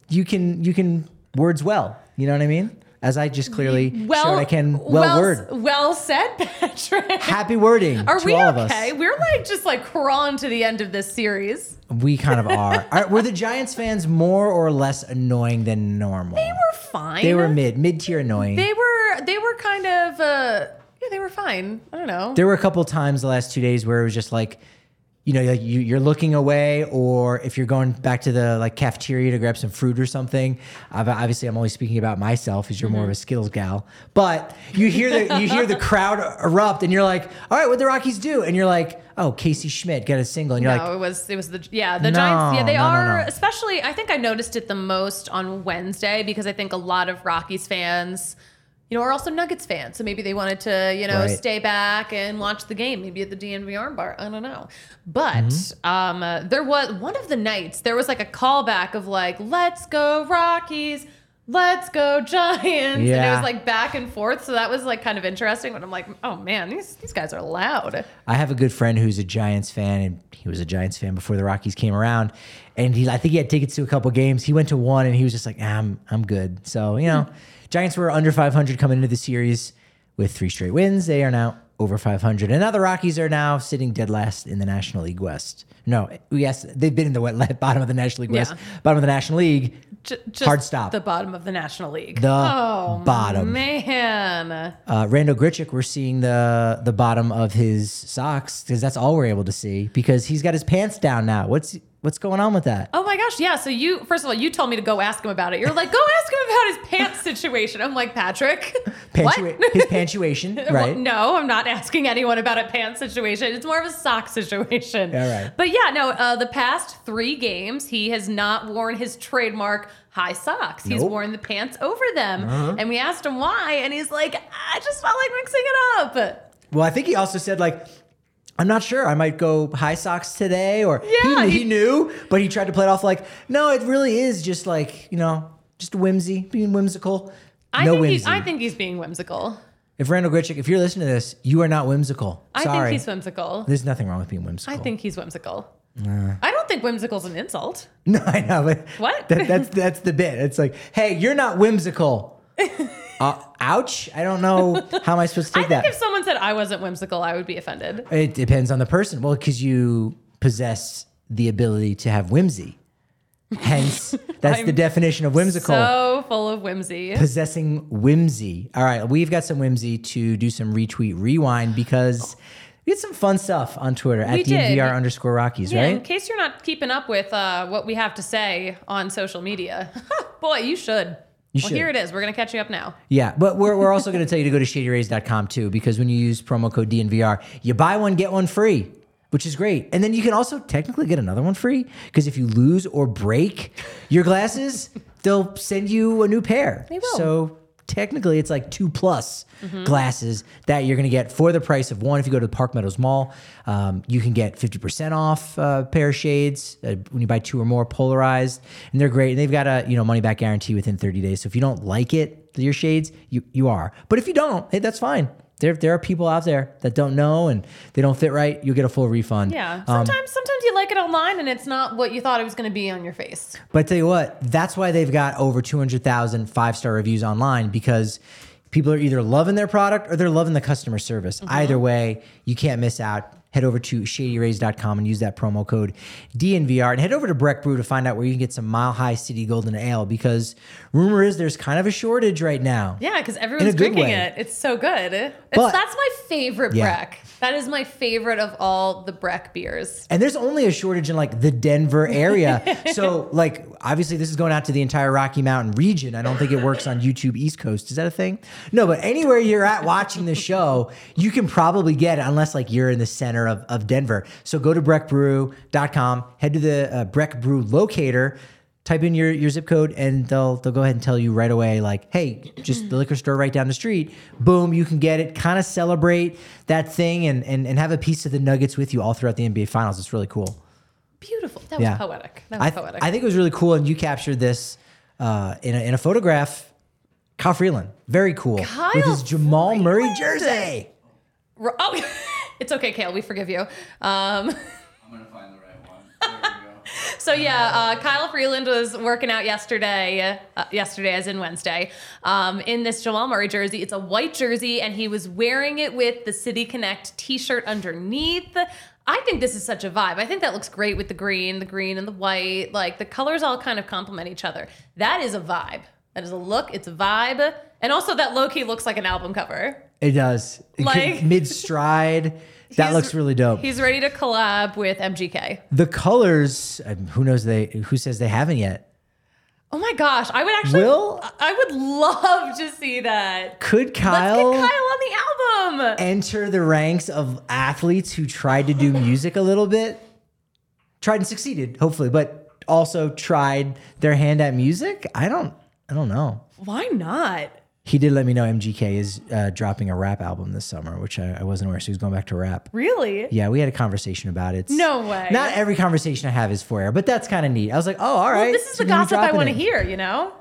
you can you can words well. You know what I mean? As I just clearly well, showed, I can well, well, word. Well said, Patrick. Happy wording Are to we all okay? of us. We're like just like crawling to the end of this series. We kind of are. are. Were the Giants fans more or less annoying than normal? They were fine. They were mid mid tier annoying. They were. They were kind of. uh Yeah, they were fine. I don't know. there were a couple times the last two days where it was just like you know like you, you're looking away or if you're going back to the like cafeteria to grab some fruit or something I've, obviously i'm only speaking about myself as you're more of a mm-hmm. skittles gal but you hear the you hear the crowd erupt and you're like all right what the rockies do and you're like oh casey schmitt got a single and you're no, like it was it was the yeah the No, Giants. Yeah, they no, no, are no. especially. I think I noticed it the most on Wednesday because I think a lot of Rockies fans, you know, are also Nuggets fans. So maybe they wanted to you know Right. stay back and watch the game, maybe at the DNVR bar. I don't know, but Mm-hmm. um, uh, there was one of the nights there was like a callback of like "Let's go Rockies." Let's go Giants. And it was like back and forth. So that was like kind of interesting. But I'm like, oh man, these these guys are loud. I have a good friend who's a Giants fan, and he was a Giants fan before the Rockies came around. And he, I think he had tickets to a couple games. He went to one, and he was just like, ah, "I'm, I'm good." So you know, Giants were under 500 coming into the series with three straight wins. They are now over 500, and now the Rockies are now sitting dead last in the National League West. No, yes, they've been in the bottom of the National League West, Yeah. bottom of the National League. J- Hard stop. The bottom of the National League. The oh, bottom. Man. Uh, Randal Grichuk, we're seeing the the bottom of his socks because that's all we're able to see because he's got his pants down now. What's what's going on with that? Oh my gosh. Yeah. So you, first of all, you told me to go ask him about it. You're like, go ask him about his pants situation. I'm like, Patrick. Pantua- what? his pantuation, Well, right? no, I'm not asking anyone about a pants situation. It's more of a sock situation. All right. But yeah, no, uh, the past three games, he has not worn his trademark high socks. He's Nope. Uh-huh. worn the pants over them. And we asked him why. And he's like, I just felt like mixing it up. Well, I think he also said like. I'm not sure. I might go high socks today, or Yeah, he, he he- knew, but he tried to play it off like, no, it really is just like you know, just whimsy, being whimsical. I no think whimsy. he's I think he's being whimsical. if Randal Grichuk, if you're listening to this, you are not whimsical. Sorry. I think he's whimsical. there's nothing wrong with being whimsical. I think he's whimsical. I don't think whimsical's an insult. No, I know, but What? That, that's that's the bit. It's like, hey, you're not whimsical. uh, ouch! I don't know how am I supposed to I take think that. if someone said I wasn't whimsical, I would be offended. it depends on the person. Well, because you possess the ability to have whimsy. Hence, that's the I'm definition of whimsical. So full of whimsy. possessing whimsy. All right, we've got some whimsy to do some retweet rewind because we had some fun stuff on Twitter at We did. DNVR underscore Rockies, Yeah, in right? case you're not keeping up with uh, what we have to say on social media, boy, you should. You well, should. here it is. We're gonna catch you up now. Yeah, but we're, we're also going to tell you to go to shadyrays.com too, because when you use promo code DNVR, you buy one, get one free, which is great. And then you can also technically get another one free, because if you lose or break your glasses, they'll send you a new pair. They will. So technically, it's like two plus glasses that you're going to get for the price of one. If you go to the Park Meadows Mall, um, you can get 50% off uh, pair of shades uh, when you buy two or more polarized. And they're great. And they've got a you know money back guarantee within 30 days. So if you don't like it, your shades, you, you are. But if you don't, hey, that's fine. There, there are people out there that don't know and they don't fit right. You'll get a full refund. Yeah. Um, Sometimes, sometimes you like it online and it's not what you thought it was gonna be on your face. But I tell you what, that's why they've got over 200,000 five star reviews online because people are either loving their product or they're loving the customer service. Mm-hmm. Either way, you can't miss out. Head over to shadyrays.com and use that promo code DNVR and head over to Breck Brew to find out where you can get some Mile High City Golden Ale because rumor is there's kind of a shortage right now. Yeah, because everyone's drinking way. it. It's so good. It's, But- that's my favorite Yeah. Breck. That is my favorite of all the Breck beers. And there's only a shortage in like the Denver area. so, like, obviously, this is going out to the entire Rocky Mountain region. I don't think it works on YouTube East Coast. Is that a thing? No, but anywhere you're at watching the show, you can probably get it unless like you're in the center of, of Denver. So go to breckbrew.com, head to the uh, Breck Brew locator. Type in your, your zip code and they'll they'll go ahead and tell you right away, like, hey, just the liquor store right down the street. Boom, you can get it. Kind of celebrate that thing and, and and have a piece of the nuggets with you all throughout the NBA finals. It's really cool. Beautiful. That Yeah. was poetic. That was I, th- poetic. I think it was really cool, and you captured this uh, in, a, in a photograph. Kyle Freeland, very cool, with his Jamal Murray jersey. Oh, it's okay, Kale. We forgive you. Um, I'm gonna find the right one. There we go. so yeah, uh, Kyle Freeland was working out yesterday. Uh, yesterday, as in Wednesday, um, in this Jamal Murray jersey. It's a white jersey, and he was wearing it with the City Connect T-shirt underneath. I think this is such a vibe. I think that looks great with the green, the green and the white. Like the colors all kind of complement each other. That is a vibe. That is a look. It's a vibe, and also that low key looks like an album cover. It does, Like- mid stride. That looks really dope. He's ready to collab with MGK. The colors, um, who knows? They who says they haven't yet? Oh my gosh, I would actually. Will? I would love to see that. Could Kyle, Let's get Kyle on the album. enter the ranks of athletes who tried to do music a little bit? Tried and succeeded, hopefully, but also tried their hand at music. I don't. I don't know. Why not? He did let me know MGK is uh, dropping a rap album this summer, which I, I wasn't aware. So he's going back to rap. Really? Yeah, we had a conversation about it. No way. Not every conversation I have is for air, but that's kind of neat. I was like, oh, all right. Well, this is so the gossip I want to hear. You know.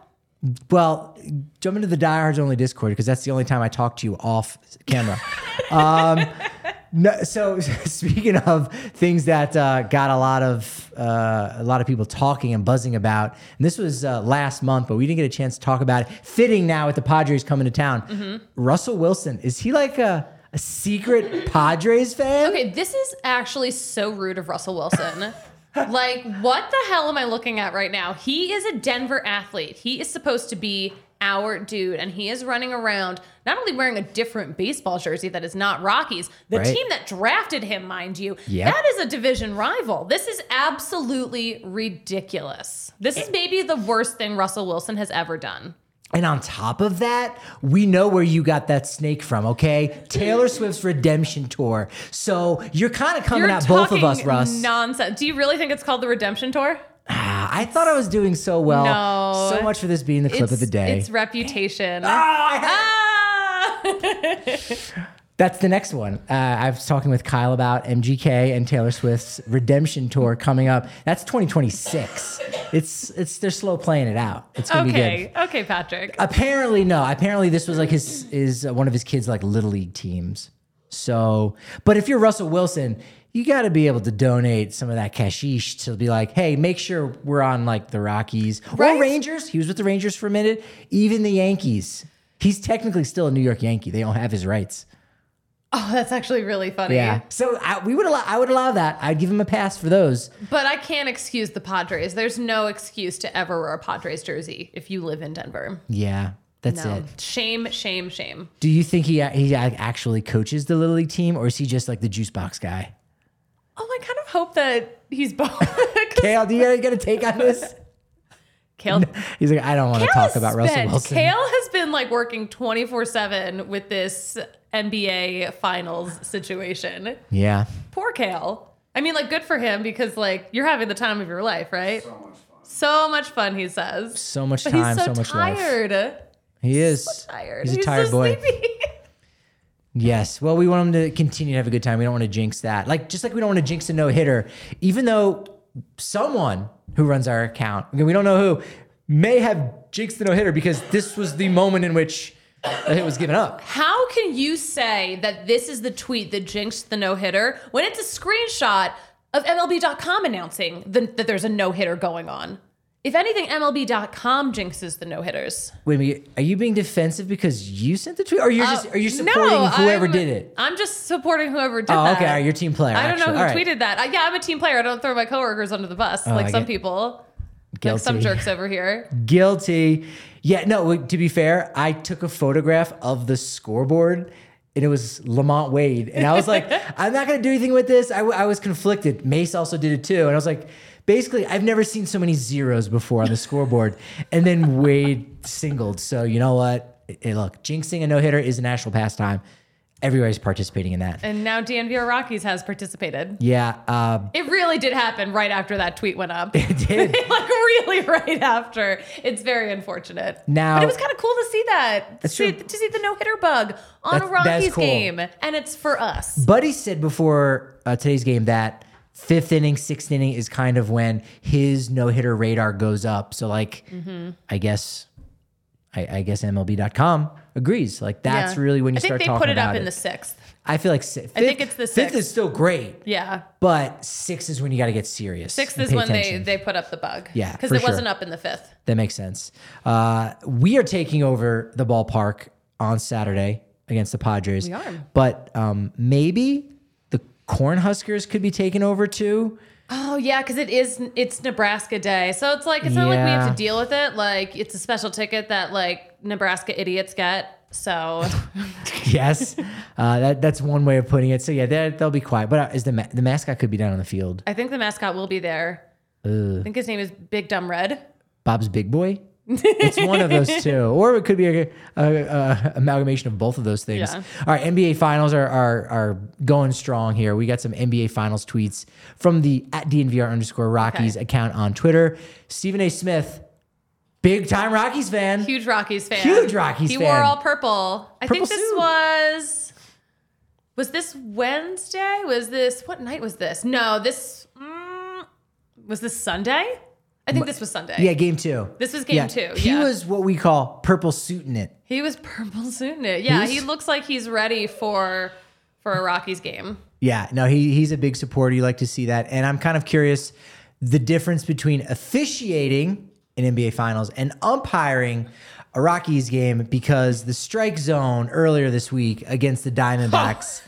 Well, jump into the Diehards Only Discord because that's the only time I talk to you off camera. um, no, so speaking of things that uh, got a lot of uh, a lot of people talking and buzzing about, and this was uh, last month, but we didn't get a chance to talk about it. Fitting now with the Padres coming to town. Mm-hmm. Russell Wilson is he like a, a secret Padres fan? Okay, this is actually so rude of Russell Wilson. like, what the hell am I looking at right now? He is a Denver athlete. He is supposed to be our dude, and he is running around not only wearing a different baseball jersey that is not Rockies, the Right. team that drafted him, mind you, Yep. that is a division rival. This is absolutely ridiculous. This is eh. maybe the worst thing Russell Wilson has ever done. And on top of that, we know where you got that snake from, okay? Taylor Swift's Redemption Tour. So you're kind of coming You're at both of us, Russ. Nonsense. Do you really think it's called the Redemption Tour? Ah, I thought I was doing so well. No. So much for this being the clip of the day. It's reputation. Oh, Ah! That's the next one. Uh, I was talking with Kyle about MGK and Taylor Swift's Redemption Tour coming up. That's 2026. It's it's they're slow playing it out. It's gonna be good. okay, okay, Patrick. Apparently, no. Apparently, this was like his is uh, one of his kids' like little league teams. So, but if you're Russell Wilson, you got to be able to donate some of that cashish to be like, hey, make sure we're on like the Rockies Right. or Rangers. He was with the Rangers for a minute. Even the Yankees. He's technically still a New York Yankee. They don't have his rights. oh, that's actually really funny. Yeah. So I, we would allow. I would allow that. I'd give him a pass for those. But I can't excuse the Padres. There's no excuse to ever wear a Padres jersey if you live in Denver. Yeah. That's No. it. Shame, shame, shame. Do you think he he actually coaches the little league team, or is he just like the juice box guy? Oh, I kind of hope that he's both. Kale, do you get a take on this? Kale, He's like, I don't want to talk has about Russell spent- Wilson. Kale has been like working 24 7 with this NBA finals situation. Yeah. Poor Kale. I mean, like, good for him because, like, you're having the time of your life, right? So much fun. So much fun, he says. So much But time, he's so, so much life. tired. He is. Tired. He's a tired so boy. Yes. Well, we want them to continue to have a good time. We don't want to jinx that. Like, just like we don't want to jinx a no hitter, even though someone who runs our account, okay, we don't know who, may have jinxed the no hitter because this was the moment in which the hit was given up. How can you say that this is the tweet that jinxed the no hitter when it's a screenshot of MLB.com announcing the, that there's a no hitter going on? If anything, MLB.com jinxes the no hitters. Wait a minute. Are you being defensive because you sent the tweet, or you're just are you supporting Uh, no, whoever I'm- did it? I'm just supporting whoever did it. Oh, that. okay. All right, you're team player. I don't know actually. who All right. tweeted that. Uh, yeah, I'm a team player. I don't throw my coworkers under the bus like I some get- people, like some Guilty. jerks over here. Guilty. Yeah, no, to be fair, I took a photograph of the scoreboard and it was LaMonte Wade. And I was like, I'm not going to do anything with this. I, w- I was conflicted. Mace also did it too. And I was like, basically, I've never seen so many zeros before on the scoreboard. And then Wade singled. So, you know what? Hey, look, jinxing a no hitter is a national pastime. Everybody's participating in that. And now DNVR Rockies has participated. Yeah, uh, It really did happen right after that tweet went up. it did. like really right after. It's very unfortunate. Now- but it was kind of cool to see that. To That's see, true. to see the no hitter bug on That's- a Rockies cool. game, and it's for us. Buddy said before uh, today's game that fifth inning, sixth inning is kind of when his no hitter radar goes up. So, like, Mm-hmm. I guess, I, I guess MLB.com agrees. Like, that's Yeah. really when you start talking about it. I think start they talking put it up it. in the sixth. I feel like fifth, think it's the sixth. fifth is still great, Yeah, but six is when you got to get serious. sixth is when attention. they they put up the bug. Yeah, because it sure. wasn't up in the fifth. That makes sense. Uh, we are taking over the ballpark on Saturday against the Padres. We are. But um, maybe the Cornhuskers could be taken over too. Oh yeah, because it is it's Nebraska Day, so it's like it's not like we have to deal with it. Like it's a special ticket that like Nebraska idiots get. So yes, uh, that that's one way of putting it. So yeah, they- they'll be quiet. But uh, is the ma- the mascot could be down on the field? I think the mascot will be there. I think his name is Big Dumb Red. Bob's Big Boy. It's one of those two, or it could be a, a, a amalgamation of both of those things. Yeah. All right, NBA finals are, are are going strong here. We got some NBA finals tweets from the at DNVR underscore Rockies Okay. account on Twitter. Stephen A. Smith, big time Rockies fan. Huge Rockies fan. Huge Rockies he fan. wore all purple. I Purple think this suit. was. Was this Wednesday? Was this what night was this? No, this mm, was this Sunday. I think this was Sunday. Yeah, game two. This was game two, He yeah. was what we call purple suiting it. he was purple suiting it. Yeah, He's- he looks like he's ready for for a Rockies game. Yeah, no, he he's a big supporter. You like to see that, and I'm kind of curious the difference between officiating an NBA Finals and umpiring a Rockies game because the strike zone earlier this week against the Diamondbacks.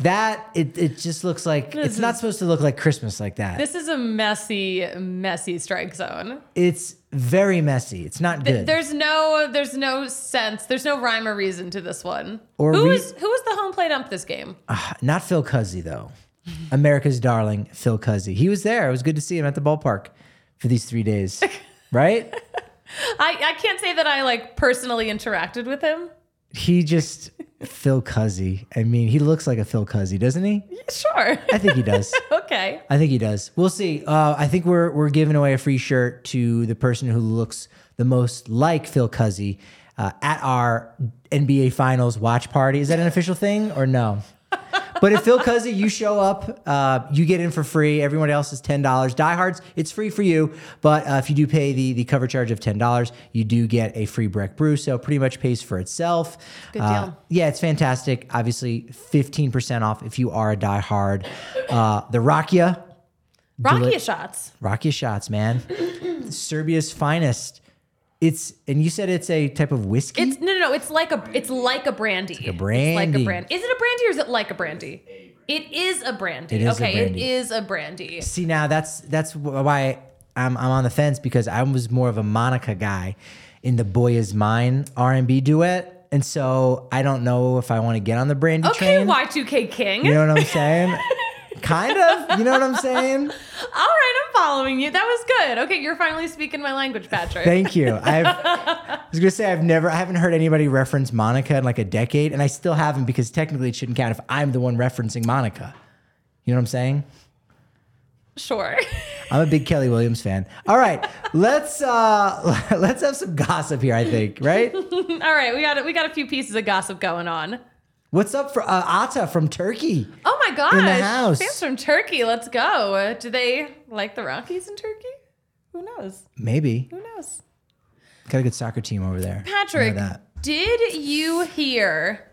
That it, it just looks like it's not supposed to look like Christmas like that. This is a messy, messy strike zone. it's very messy. It's not good. There's no, there's no sense. There's no rhyme or reason to this one. Or who re- was who was the home plate ump this game? Ah, not Phil Cuzzi though. America's darling, Phil Cuzzi. He was there. It was good to see him at the ballpark for these three days. right? I, I can't say that I like personally interacted with him. He just Phil Cuzzi. I mean, he looks like a Phil Cuzzi, doesn't he? Sure. I think he does. okay. I think he does. We'll see. Uh, I think we're we're giving away a free shirt to the person who looks the most like Phil Cuzzi uh, at our NBA Finals watch party. Is that an official thing or no? But if Phil Cuzzi, you show up, uh, you get in for free. Everyone else is ten dollars. Diehards, it's free for you. But uh, if you do pay the the cover charge of ten dollars, you do get a free Breck brew. So pretty much pays for itself. Good Uh, deal. yeah, it's fantastic. Obviously, fifteen percent off if you are a diehard. Uh, the Rakia, Rakia Deli- shots. Rakia shots, man. Serbia's finest. It's and you said it's a type of whiskey. It's no, no, no. It's like a, it's like a brandy. It's a like a brandy. brand. Is it a brandy or is it like a brandy? It is a brandy. It is a okay, brandy. it is a brandy. See now that's that's why I'm I'm on the fence because I was more of a Monica guy in the Boy Is Mine R and B duet, and so I don't know if I want to get on the brandy Okay, train. Y2K King. You know what I'm saying? kind of. You know what I'm saying? All right, I'm following you. That was good. Okay, you're finally speaking my language, Patrick. Thank you. I've, I was gonna say I've never, I haven't heard anybody reference Monica in like a decade, and I still haven't because technically it shouldn't count if I'm the one referencing Monica. You know what I'm saying? Sure. I'm a big Kelly Williams fan. All right, let's uh let's have some gossip here. I think right. All right, we got we got a few pieces of gossip going on. What's up for uh, Ata from Turkey? Oh my gosh! In the house. Fans from Turkey. Let's go. Uh, do they like the Rockies in Turkey? Who knows? Maybe Who knows? got a good soccer team over there. Patrick, did you hear?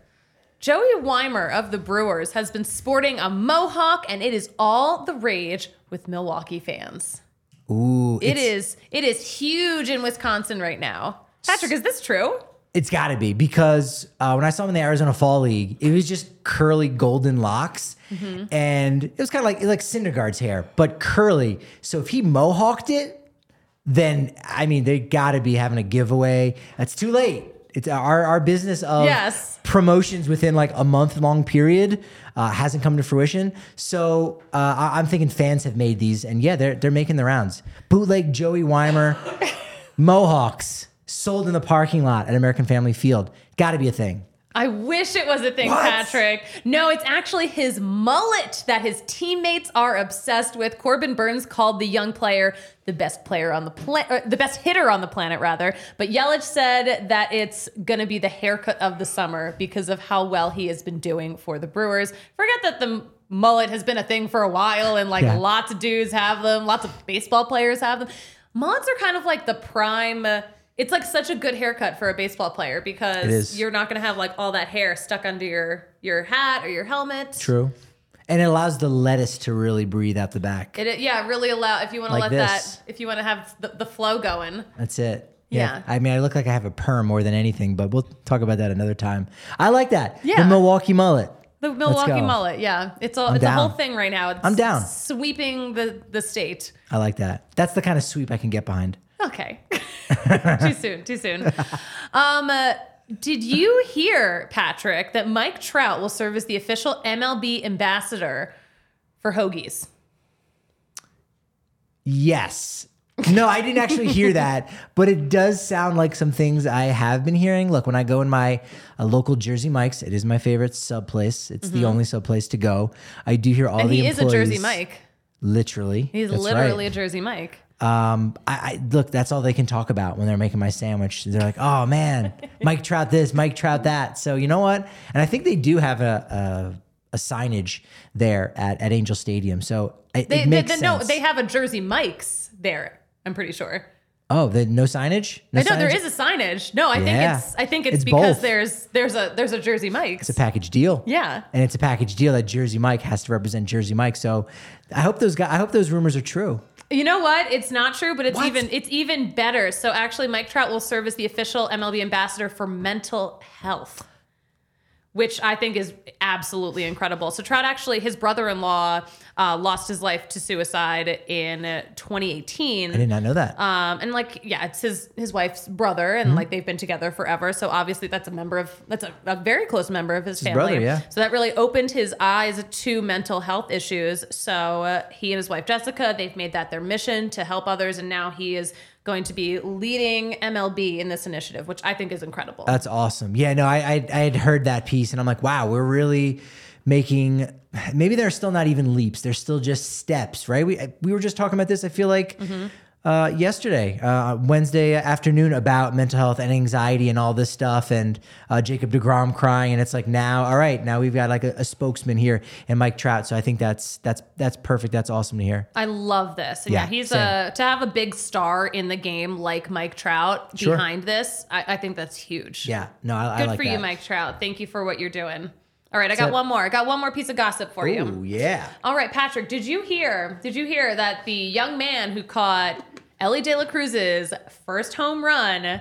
Joey Wiemer of the Brewers has been sporting a mohawk, and it is all the rage with Milwaukee fans. Ooh, it is. It is huge in Wisconsin right now. Patrick, is this true? It's got to be because uh, when I saw him in the Arizona Fall League, it was just curly golden locks, Mm-hmm. and it was kind of like like Syndergaard's hair, but curly. So if he mohawked it, then I mean they got to be having a giveaway. That's too late. It's our our business of Yes. promotions within like a month long period uh, hasn't come to fruition. So uh, I- I'm thinking fans have made these, and yeah, they're they're making the rounds. Bootleg Joey Wiemer, Mohawks sold in the parking lot at American Family Field. Got to be a thing. I wish it was a thing, What? Patrick. No, it's actually his mullet that his teammates are obsessed with. Corbin Burnes called the young player the best player on the planet, uh, the best hitter on the planet, rather. But Yelich said that it's going to be the haircut of the summer because of how well he has been doing for the Brewers. Forget that the mullet has been a thing for a while and like Yeah. lots of dudes have them, lots of baseball players have them. Mullets are kind of like the prime. It's like such a good haircut for a baseball player because you're not going to have like all that hair stuck under your your hat or your helmet. True. And it allows the lettuce to really breathe out the back. It yeah, really allow if you want to Like let this. that if you want to have the, the flow going. That's it. Yeah. I mean, I look like I have a perm more than anything, but we'll talk about that another time. I like that. Yeah. The Milwaukee mullet. The Milwaukee mullet, yeah, it's all I'm it's down. a whole thing right now. It's I'm down. Sweeping the the state. I like that. That's the kind of sweep I can get behind. Okay, too soon, too soon. Um, uh, did you hear Patrick that Mike Trout will serve as the official MLB ambassador for Hoagies? Yes. No, I didn't actually hear that, but it does sound like some things I have been hearing. Look, when I go in my uh, local Jersey Mike's, it is my favorite sub place. It's the only sub place to go. I do hear all Mm-hmm. and the he is a Jersey Mike. Literally, He's literally right. a Jersey Mike. Um, I, I look. That's all they can talk about when they're making my sandwich. They're like, "Oh man, Mike Trout this, Mike Trout that." So you know what? And I think they do have a a, a signage there at, at Angel Stadium. So it, They, it they, makes they- no, sense. they have a Jersey Mike's there. I'm pretty sure. oh, the no signage. No I know signage? is a signage. No, I Yeah. think it's I think it's, It's because both. there's there's a there's a Jersey Mike's. It's a package deal. Yeah. and it's a package deal that Jersey Mike has to represent Jersey Mike. So I hope those guys. I hope those rumors are true. You know what? It's not true, but it's What? even it's even better. So actually, Mike Trout will serve as the official MLB ambassador for mental health, which I think is absolutely incredible. So Trout actually, his brother-in-law uh, lost his life to suicide in uh, 2018. I did not know that. Um, and like, yeah, it's his his wife's brother, Mm-hmm. and like they've been together forever. So obviously, that's a member of that's a, a very close member of his, his family. brother, yeah. So that really opened his eyes to mental health issues. So uh, he and his wife Jessica, they've made that their mission to help others, and now he is going to be leading MLB in this initiative, which I think is incredible. That's awesome. Yeah, no, I, I I had heard that piece, and I'm like, wow, we're really making. Maybe they're still not even leaps; they're still just steps, right? We we were just talking about this. I feel like. Uh, yesterday, uh, Wednesday afternoon, about mental health and anxiety and all this stuff, and uh, Jacob Degrom crying, and it's like now, all right, now we've got like a, a spokesman here, and Mike Trout. So I think that's that's that's perfect. That's awesome to hear. I love this. And yeah, Yeah, he's same. a to have a big star in the game like Mike Trout Sure. behind this. I, I think that's huge. Yeah, no, I, I Good like for that. you, Mike Trout. Thank you for what you're doing. All right, I got one more. I got one more piece of gossip for you. Ooh, yeah. All right, Patrick, did you hear? Did you hear that the young man who caught Elly De La Cruz's first home run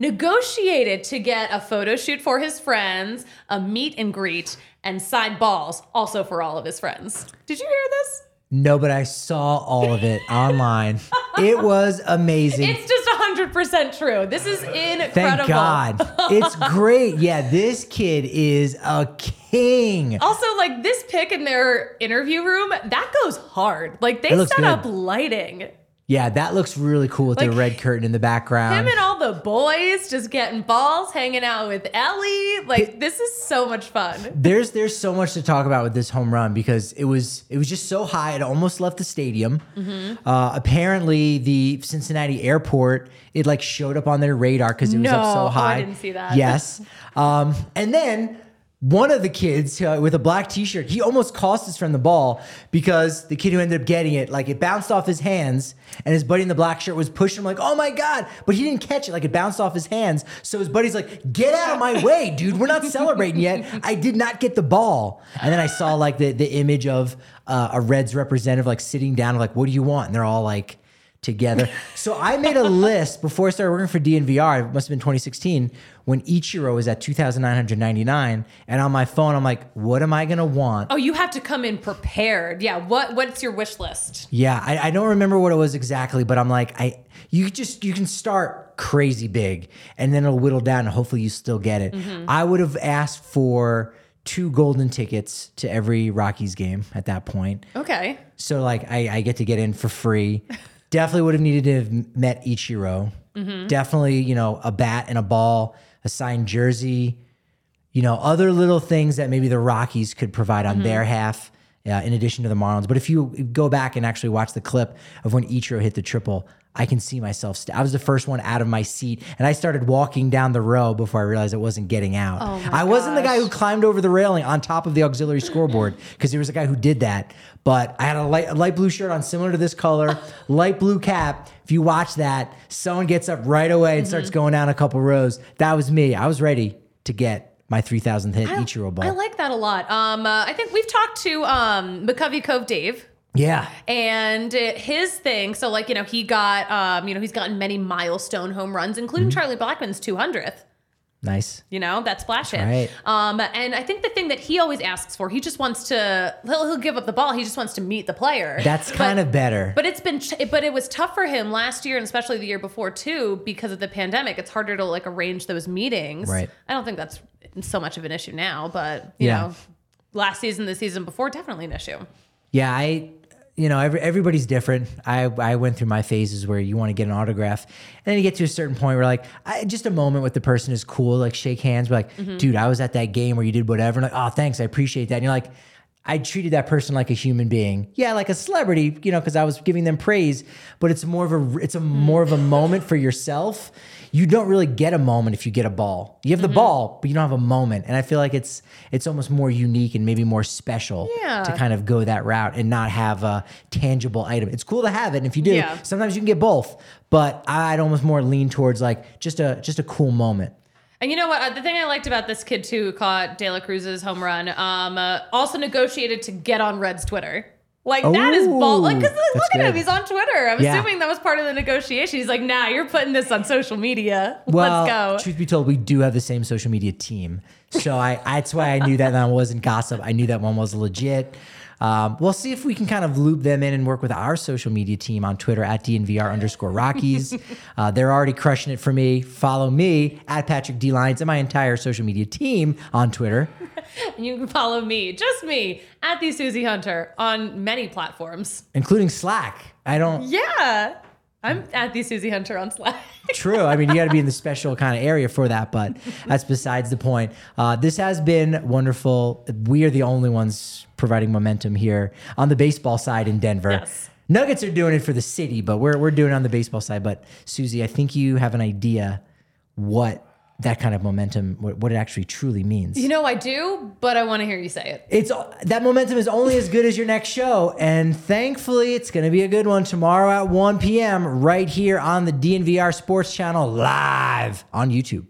negotiated to get a photo shoot for his friends, a meet and greet, and signed balls also for all of his friends? Did you hear this? No, but I saw all of it online. It was amazing. It's just 100% true. This is incredible. Thank God. It's great. Yeah, this kid is a king. Also, like this pic in their interview room, that goes hard. Like they set good. up lighting. Yeah, that looks really cool with the red curtain in the background. Him and all the boys just getting balls, hanging out with Elly. Like this is so much fun. there's there's so much to talk about with this home run because it was it was just so high it almost left the stadium. Mm-hmm. Uh, apparently, the Cincinnati airport it like showed up on their radar because it was up No, so oh, I didn't see that. Yes, um, and then. One of the kids uh, with a black T-shirt, he almost cost his friend the ball because the kid who ended up getting it, like it bounced off his hands, and his buddy in the black shirt was pushing him like, "Oh my god!" But he didn't catch it, like it bounced off his hands. So his buddy's like, "Get out of my way, dude! We're not celebrating yet. I did not get the ball." And then I saw like the the image of uh, a Reds representative like sitting down, like, "What do you want?" And they're all like together. So I made a list before I started working for DNVR. It must have been 2016 when Ichiro was at 2,999. And on my phone, I'm like, what am I going to want? Oh, you have to come in prepared. Yeah. What What's your wish list? Yeah, I, I don't remember what it was exactly, but I'm like, I you just you can start crazy big and then it'll whittle down and hopefully you still get it. Mm-hmm. I would have asked for two golden tickets to every Rockies game at that point. Okay. So like I, I get to get in for free. Definitely would have needed to have met Ichiro. Mm-hmm. Definitely, you know, a bat and a ball, a signed jersey, you know, other little things that maybe the Rockies could provide on mm-hmm. their half, uh, in addition to the Marlins. But if you go back and actually watch the clip of when Ichiro hit the triple, I can see myself. St- I was the first one out of my seat, and I started walking down the row before I realized it wasn't getting out. Oh I wasn't the guy who climbed over the railing on top of the auxiliary scoreboard because there was a guy who did that. But I had a light, a light blue shirt on, similar to this color, light blue cap. If you watch that, someone gets up right away and starts Mm-hmm. going down a couple rows. That was me. I was ready to get my 3,000th hit Ichiro ball. I like that a lot. Um, uh, I think we've talked to um, McCovey Cove Dave. yeah. And uh, his thing, so like, you know, he got, um, you know, he's gotten many milestone home runs, including Mm-hmm. Charlie Blackmon's 200th. Nice. You know, that splash hit. right. Um, and I think the thing that he always asks for, he just wants to, he'll, he'll give up the ball. He just wants to meet the player. That's But- kind of better. But it's been, but it was tough for him last year and especially the year before too because of the pandemic. It's harder to like arrange those meetings. Right. I don't think that's so much of an issue now, but you Yeah. know, last season, the season before, definitely an issue. Yeah, I, you know, every, everybody's different. I, I went through my phases where you want to get an autograph, and then you get to a certain point where like, I, just a moment with the person is cool, like shake hands, be like, Mm-hmm. dude, I was at that game where you did whatever, and like, oh, thanks, I appreciate that. And you're like, I treated that person like a human being, yeah, like a celebrity, you know, because I was giving them praise. But it's more of a, it's a more of a moment for yourself. You don't really get a moment if you get a ball. You have Mm-hmm. the ball, but you don't have a moment. And I feel like it's it's almost more unique and maybe more special Yeah. to kind of go that route and not have a tangible item. It's cool to have it, and if you do, Yeah. sometimes you can get both. But I'd almost more lean towards like just a just a cool moment. And you know what? Uh, the thing I liked about this kid too, who caught De La Cruz's home run, um, uh, also negotiated to get on Red's Twitter. Like that is ball. Like, cause look at him, he's on Twitter. I'm Yeah. assuming that was part of the negotiation. He's like, "Nah, you're putting this on social media. Well, Let's go." truth be told, we do have the same social media team, so I that's why I knew that that wasn't gossip. I knew that one was legit. Um, we'll see if we can kind of loop them in and work with our social media team on Twitter at DNVR underscore Rockies. uh, they're already crushing it for me. Follow me at Patrick D Lyons and my entire social media team on Twitter. And you can follow me, just me, at the Suzie Hunter on many platforms. including Slack. I don't. Yeah, I'm at the Suzie Hunter on Slack. True. I mean, you got to be in the special kind of area for that, but that's besides the point. Uh, this has been wonderful. We are the only ones providing momentum here on the baseball side in Denver. Yes. Nuggets are doing it for the city, but we're, we're doing it on the baseball side. But Suzie, I think you have an idea what that kind of momentum, what, what it actually truly means. You know, I do, but I want to hear you say it. It's that momentum is only as good as your next show, and thankfully, it's going to be a good one tomorrow at 1 p.m. right here on the DNVR Sports Channel live on YouTube.